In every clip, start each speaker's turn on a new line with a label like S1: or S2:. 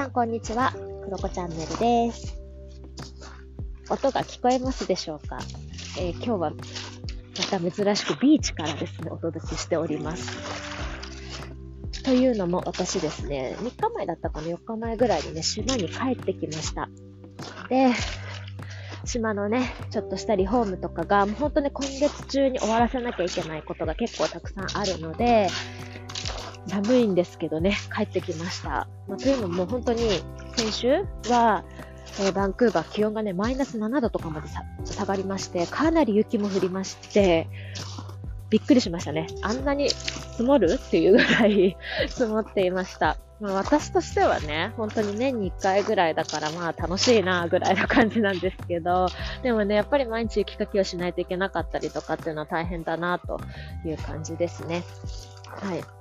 S1: さんこんにちは。クロコチャンネルです。音が聞こえますでしょうか、えー、今日はまた珍しくビーチからですね、お届けしております。というのも私ですね、3日前だったかな、4日前ぐらいにね、島に帰ってきました。で、島のね、ちょっとしたリフォームとかが、もう本当ね、今月中に終わらせなきゃいけないことが結構たくさんあるので、寒いんですけどね、帰ってきました。まあ、というのも本当に先週は、えー、バンクーバー気温がね、マイナス7度とかまで下がりまして、かなり雪も降りまして、びっくりしましたね。あんなに積もるっていうぐらい 積もっていました。まあ、私としてはね、本当に年に1回ぐらいだからまあ楽しいなぐらいの感じなんですけど、でもね、やっぱり毎日雪かきをしないといけなかったりとかっていうのは大変だなという感じですね。はい。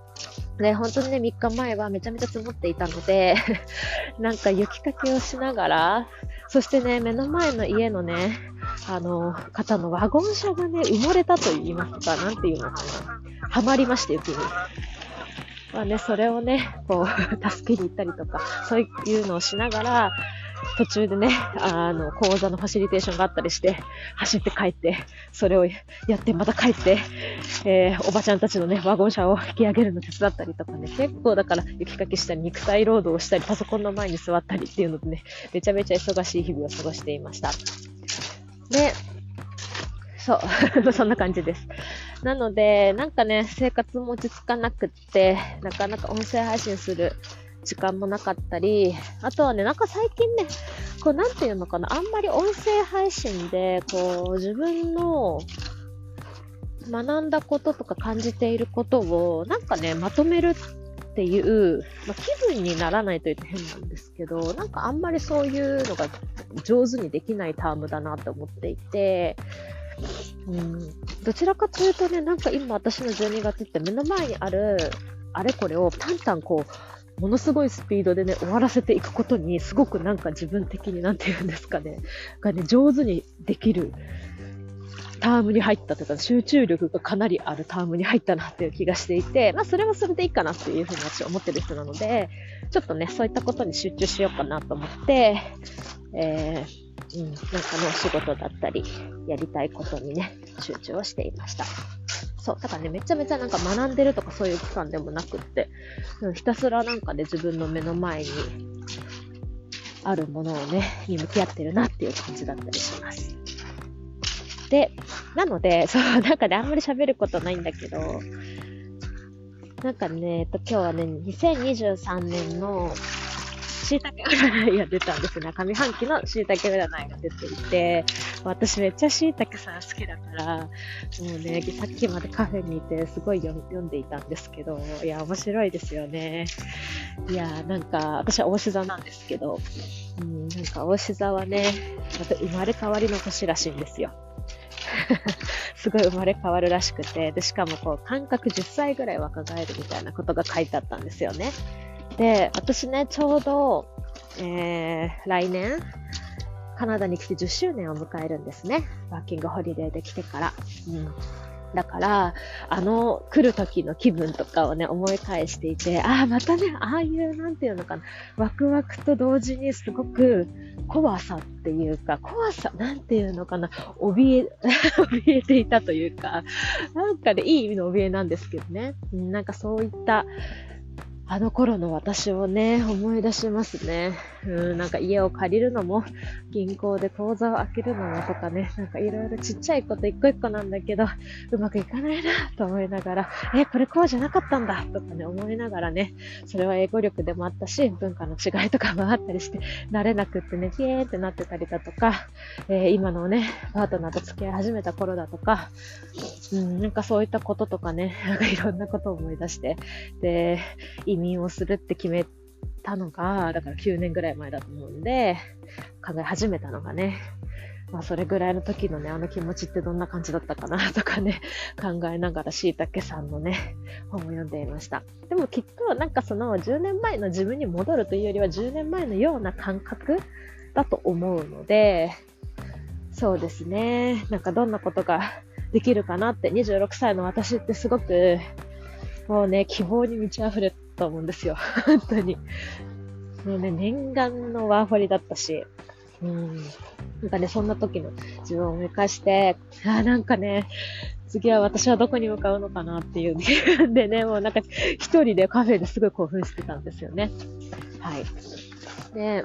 S1: ね、本当にね、3日前はめちゃめちゃ積もっていたので なんか雪かきをしながら、そしてね、目の前の家のね、あの、方のワゴン車がね、埋もれたと言いますか、なんていうのかな。はまりまして、雪に。まあね、それをね、こう、助けに行ったりとか、そういうのをしながら、途中でね、あの、講座のファシリテーションがあったりして、走って帰って、それをやってまた帰って、えー、おばちゃんたちのね、ワゴン車を引き上げるの手伝ったりとかね、結構だから雪かきしたり、肉体労働をしたり、パソコンの前に座ったりっていうのでね、めちゃめちゃ忙しい日々を過ごしていました。で、そう、そんな感じです。なので、なんかね、生活も落ち着かなくって、なかなか音声配信する時間もなかったり、あとはね、なんか最近ね、こう、なんていうのかな、あんまり音声配信で、こう、自分の学んだこととか感じていることを、なんかね、まとめるっていう、まあ、気分にならないと言って変なんですけど、なんかあんまりそういうのが上手にできないタームだなって思っていて、うん、どちらかというとね、なんか今私の12月って目の前にあるあれこれをタンタンこうものすごいスピードでね、終わらせていくことに、すごくなんか自分的になんて言うんですかね、がね、上手にできるタームに入ったというか、集中力がかなりあるタームに入ったなっていう気がしていて、まあそれはそれでいいかなっていうふうに私は思ってる人なので、ちょっとね、そういったことに集中しようかなと思って、えー、うん、なんかの仕事だったり、やりたいことにね、集中をしていました。そう。だからね、めちゃめちゃなんか学んでるとかそういう期間でもなくって、うん、ひたすらなんかね、自分の目の前にあるものをね、に向き合ってるなっていう感じだったりします。で、なので、そう、なんかね、あんまり喋ることないんだけど、なんかね、えっと、今日はね、2023年の椎茸占いが出たんですね。上半期の椎茸占いが出ていて、私めっちゃ椎茸さん好きだから、もうね、さっきまでカフェにいてすごい読んでいたんですけど、いや、面白いですよね。いや、なんか、私は大志座なんですけど、うん、なんか大志座はね、また生まれ変わりの年らしいんですよ。すごい生まれ変わるらしくて、で、しかもこう、感覚10歳ぐらい若返るみたいなことが書いてあったんですよね。で、私ね、ちょうど、えー、来年、カナダに来て10周年を迎えるんですね。ワーキングホリデーで来てから。うん。だから、あの、来る時の気分とかをね、思い返していて、ああ、またね、ああいう、なんていうのかな、ワクワクと同時にすごく怖さっていうか、怖さ、なんていうのかな、怯え、怯えていたというか、なんかね、いい意味の怯えなんですけどね。なんかそういった、あの頃の私をね、思い出しますね。うん、なんか家を借りるのも、銀行で口座を開けるのもとかね、なんかいろいろちっちゃいこと一個一個なんだけど、うまくいかないなと思いながら、え、これこうじゃなかったんだとかね、思いながらね、それは英語力でもあったし、文化の違いとかもあったりして、慣れなくってね、ピエーってなってたりだとか、えー、今のね、パートナーと付き合い始めた頃だとか、うん、なんかそういったこととかね、なんかいろんなことを思い出して、で、民をするって決めたのが、だから9年ぐらい前だと思うんで、考え始めたのがね、まあそれぐらいの時のね、あの気持ちってどんな感じだったかなとかね、考えながらしいたけさんのね、本を読んでいました。でもきっとなんかその10年前の自分に戻るというよりは10年前のような感覚だと思うので、そうですね、なんかどんなことができるかなって26歳の私ってすごくもうね、希望に満ち溢れと思うんですよ。本当に。もうね、念願のワーホリだったし、うん。なんかね、そんな時の自分を思い返して、あ、なんかね、次は私はどこに向かうのかなっていう でね、もうなんか一人でカフェですごい興奮してたんですよね。はい。で、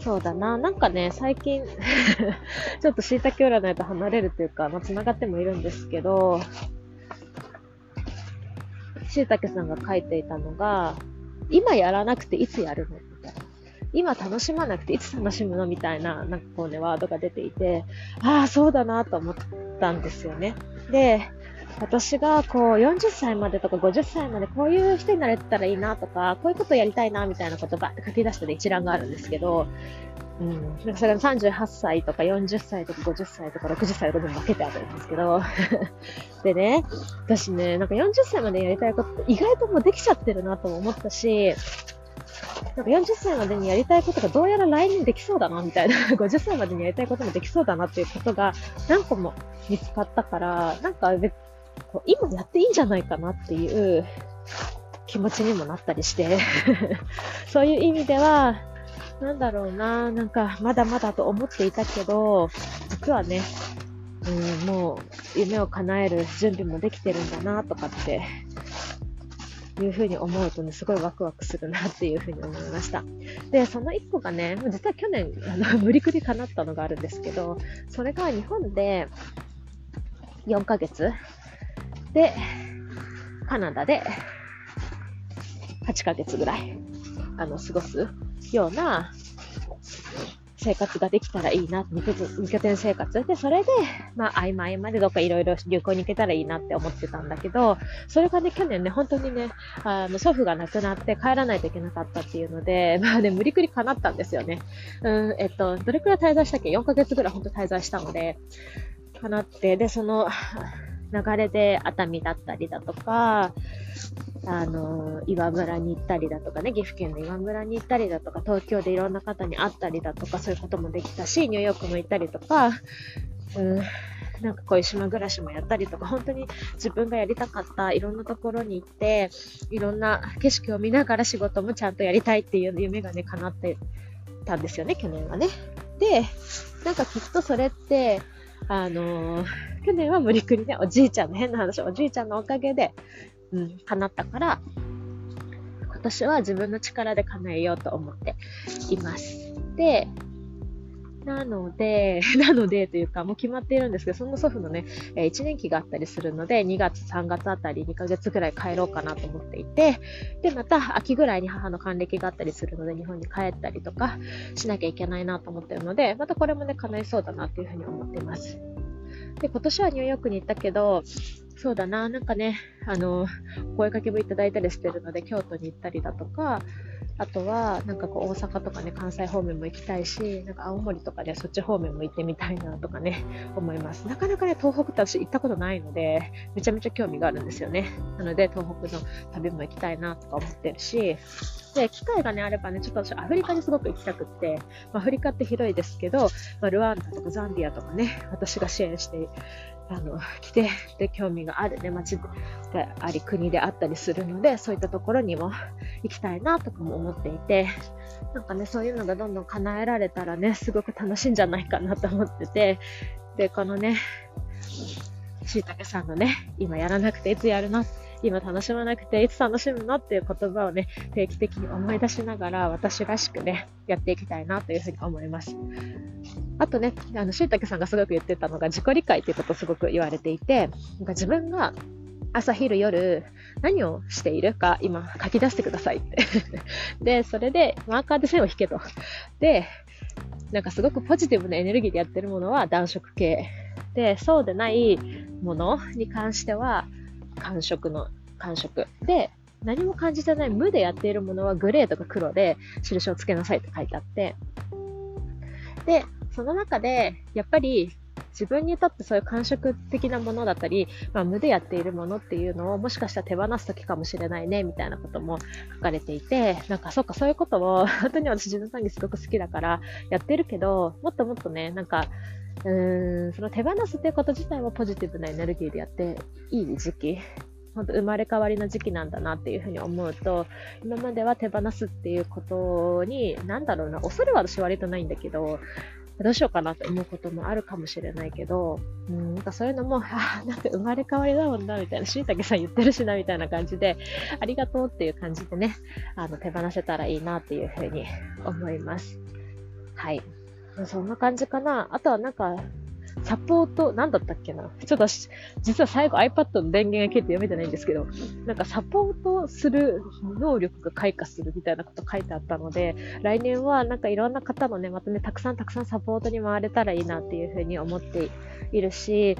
S1: そうだな。なんかね、最近 ちょっと椎茸占いと離れるというか、まあ、繋がってもいるんですけど、椎茸さんが書いていたのが、今やらなくていつやるの？みたいな。今楽しまなくていつ楽しむの？みたいな、なんかこうね、ワードが出ていて、ああ、そうだなと思ったんですよね。で、私がこう40歳までとか50歳までこういう人になれたらいいなとか、こういうことやりたいなみたいなことばって書き出したで一覧があるんですけど、うん、なんかそれが38歳とか40歳とか50歳とか60歳とかでも分けてあるんですけど、でね、私ね、なんか40歳までやりたいこと意外ともうできちゃってるなとも思ったし、なんか40歳までにやりたいことがどうやら来年できそうだなみたいな、50歳までにやりたいこともできそうだなっていうことが何個も見つかったから、なんかこう今やっていいんじゃないかなっていう気持ちにもなったりして。そういう意味では、なんだろうな、なんかまだまだと思っていたけど、実はね、うん、もう夢を叶える準備もできてるんだなとかっていうふうに思うとね、すごいワクワクするなっていうふうに思いました。で、その一個がね、実は去年、あの、無理くり叶ったのがあるんですけど、それが日本で4ヶ月で、カナダで8ヶ月ぐらい、あの、過ごすような生活ができたらいいな、2拠点生活。で、それで、まあ、合間合間でどっかいろいろ旅行に行けたらいいなって思ってたんだけど、それがね、去年ね、本当にね、あの、祖父が亡くなって帰らないといけなかったっていうので、まあね、無理くり叶ったんですよね。うん、えっと、どれくらい滞在したっけ ?4 ヶ月ぐらい本当滞在したので、叶って、で、その、流れで熱海だったりだとか、あの、岩村に行ったりだとかね、岐阜県の岩村に行ったりだとか、東京でいろんな方に会ったりだとか、そういうこともできたし、ニューヨークも行ったりとか、うん、なんかこういう島暮らしもやったりとか、本当に自分がやりたかったいろんなところに行って、いろんな景色を見ながら仕事もちゃんとやりたいっていう夢がね、叶ってたんですよね、去年はね。で、なんかきっとそれって、あのー、去年は無理くりね、おじいちゃんの変な話、おじいちゃんのおかげで、うん、叶ったから、今年は自分の力で叶えようと思っています。で、なので、なのでというか、もう決まっているんですけど、その祖父のね、え1年期があったりするので、2月、3月あたり2ヶ月ぐらい帰ろうかなと思っていて、で、また秋ぐらいに母の還暦があったりするので、日本に帰ったりとかしなきゃいけないなと思ってるので、またこれもね、叶いそうだなっていうふうに思っています。で、今年はニューヨークに行ったけど、そうだな、なんかね、あの、声かけもいただいたりしてるので、京都に行ったりだとか、あとは、なんかこう、大阪とかね、関西方面も行きたいし、なんか青森とかで、ね、そっち方面も行ってみたいなとかね、思います。なかなかね、東北って私行ったことないので、めちゃめちゃ興味があるんですよね。なので、東北の旅も行きたいなとか思ってるし、で、機会がね、あればね、ちょっと私アフリカにすごく行きたくって、まあ、アフリカって広いですけど、まあ、ルワンダとかザンビアとかね、私が支援してあの、来て、で、興味があるね、街であり、国であったりするので、そういったところにも行きたいな、とかも思っていて、なんかね、そういうのがどんどん叶えられたらね、すごく楽しいんじゃないかなと思ってて、で、このね、しいたけさんのね、今やらなくていつやるの今楽しまなくていつ楽しむのっていう言葉をね、定期的に思い出しながら私らしくね、やっていきたいなというふうに思います。あとね、あの、しいたけさんがすごく言ってたのが自己理解っていうことをすごく言われていて、なんか自分が朝昼夜何をしているか今書き出してくださいって で、それでマーカーで線を引けと。で、なんかすごくポジティブなエネルギーでやってるものは暖色系。で、そうでないものに関しては感触の感触。で、何も感じてない無でやっているものはグレーとか黒で印をつけなさいって書いてあって。で、その中で、やっぱり自分にとってそういう感触的なものだったり、まあ、無でやっているものっていうのをもしかしたら手放す時かもしれないね、みたいなことも書かれていて、なんかそっかそういうことを 本当に私自分産業すごく好きだからやってるけど、もっともっとね、なんかうーん、その手放すっていうこと自体もポジティブなエネルギーでやっていい時期本当生まれ変わりの時期なんだなっていうふうに思うと、今までは手放すっていうことに、なんだろうな、恐れは私割とないんだけど、どうしようかなと思うこともあるかもしれないけど、うん、なんかそういうのも、あなんか生まれ変わりだもんな、みたいな、しいたけさん言ってるしな、みたいな感じで、ありがとうっていう感じでね、あの、手放せたらいいなっていうふうに思います。はい。そんな感じかな。あとはなんか、サポート、なんだったっけな？ちょっと実は最後 iPad の電源が切って読めてないんですけど、なんかサポートする能力が開花するみたいなこと書いてあったので、来年はなんかいろんな方のね、またね、たくさんたくさんサポートに回れたらいいなっていうふうに思っているし、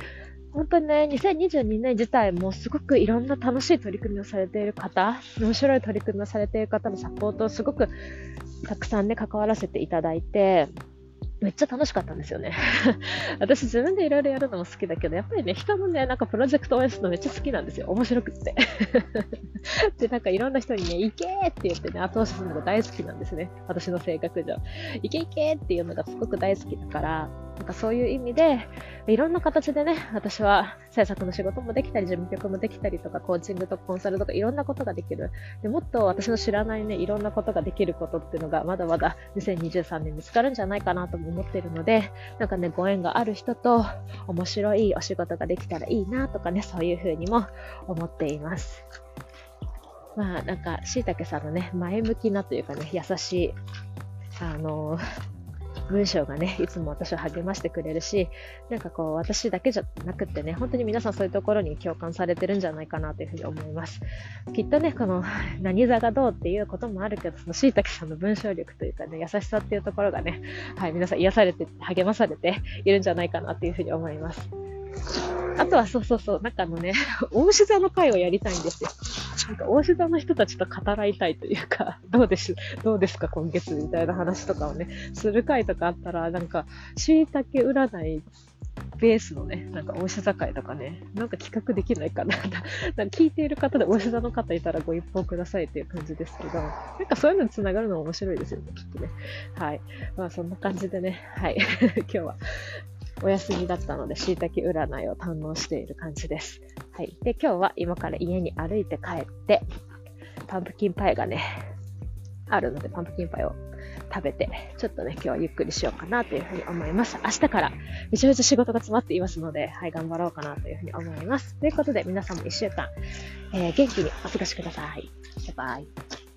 S1: 本当にね、2022年自体もすごくいろんな楽しい取り組みをされている方、面白い取り組みをされている方のサポートをすごくたくさんね、関わらせていただいて、めっちゃ楽しかったんですよね。私自分でいろいろやるのも好きだけど、やっぱりね、人のね、なんかプロジェクトをやるのめっちゃ好きなんですよ。面白くって。で、なんかいろんな人にね、行けーって言ってね、後押しするのが大好きなんですね。私の性格上。行け行けーっていうのがすごく大好きだから、なんかそういう意味で、いろんな形でね、私は制作の仕事もできたり、事務局もできたりとか、コーチングとかコンサルとかいろんなことができる。でもっと私の知らないね、いろんなことができることっていうのがまだまだ2023年見つかるんじゃないかなとも思ってるので、なんかね、ご縁がある人と面白いお仕事ができたらいいなとかね、そういうふうにも思っています。まあなんか、しいたけさんのね、前向きなというかね、優しい、あの文章がね、いつも私を励ましてくれるし、なんかこう、私だけじゃなくってね、本当に皆さんそういうところに共感されてるんじゃないかなというふうに思います。きっとね、この 何座がどうっていうこともあるけど、そのしいたけさんの文章力というかね、優しさっていうところがね、はい、皆さん癒されて、励まされているんじゃないかなというふうに思います。あとはそうそうそう、なんかあのね、大志座の会をやりたいんですよ。なんか大志座の人たちと語らいたいというか、どうです、どうですか今月みたいな話とかをね、する会とかあったら、なんか、椎茸占いベースのね、なんか大志座会とかね、なんか企画できないかな。なんか聞いている方で大志座の方いたらご一報くださいっていう感じですけど、なんかそういうのにつながるの面白いですよね、きっとね。はい。まあそんな感じでね、はい。今日はお休みだったので、椎茸占いを堪能している感じです。はい。で、今日は今から家に歩いて帰って、パンプキンパイがね、あるので、パンプキンパイを食べて、ちょっとね、今日はゆっくりしようかなというふうに思います。明日からめちゃめちゃ仕事が詰まっていますので、はい、頑張ろうかなというふうに思います。ということで、皆さんも一週間、えー、元気にお過ごしください。バイバイ。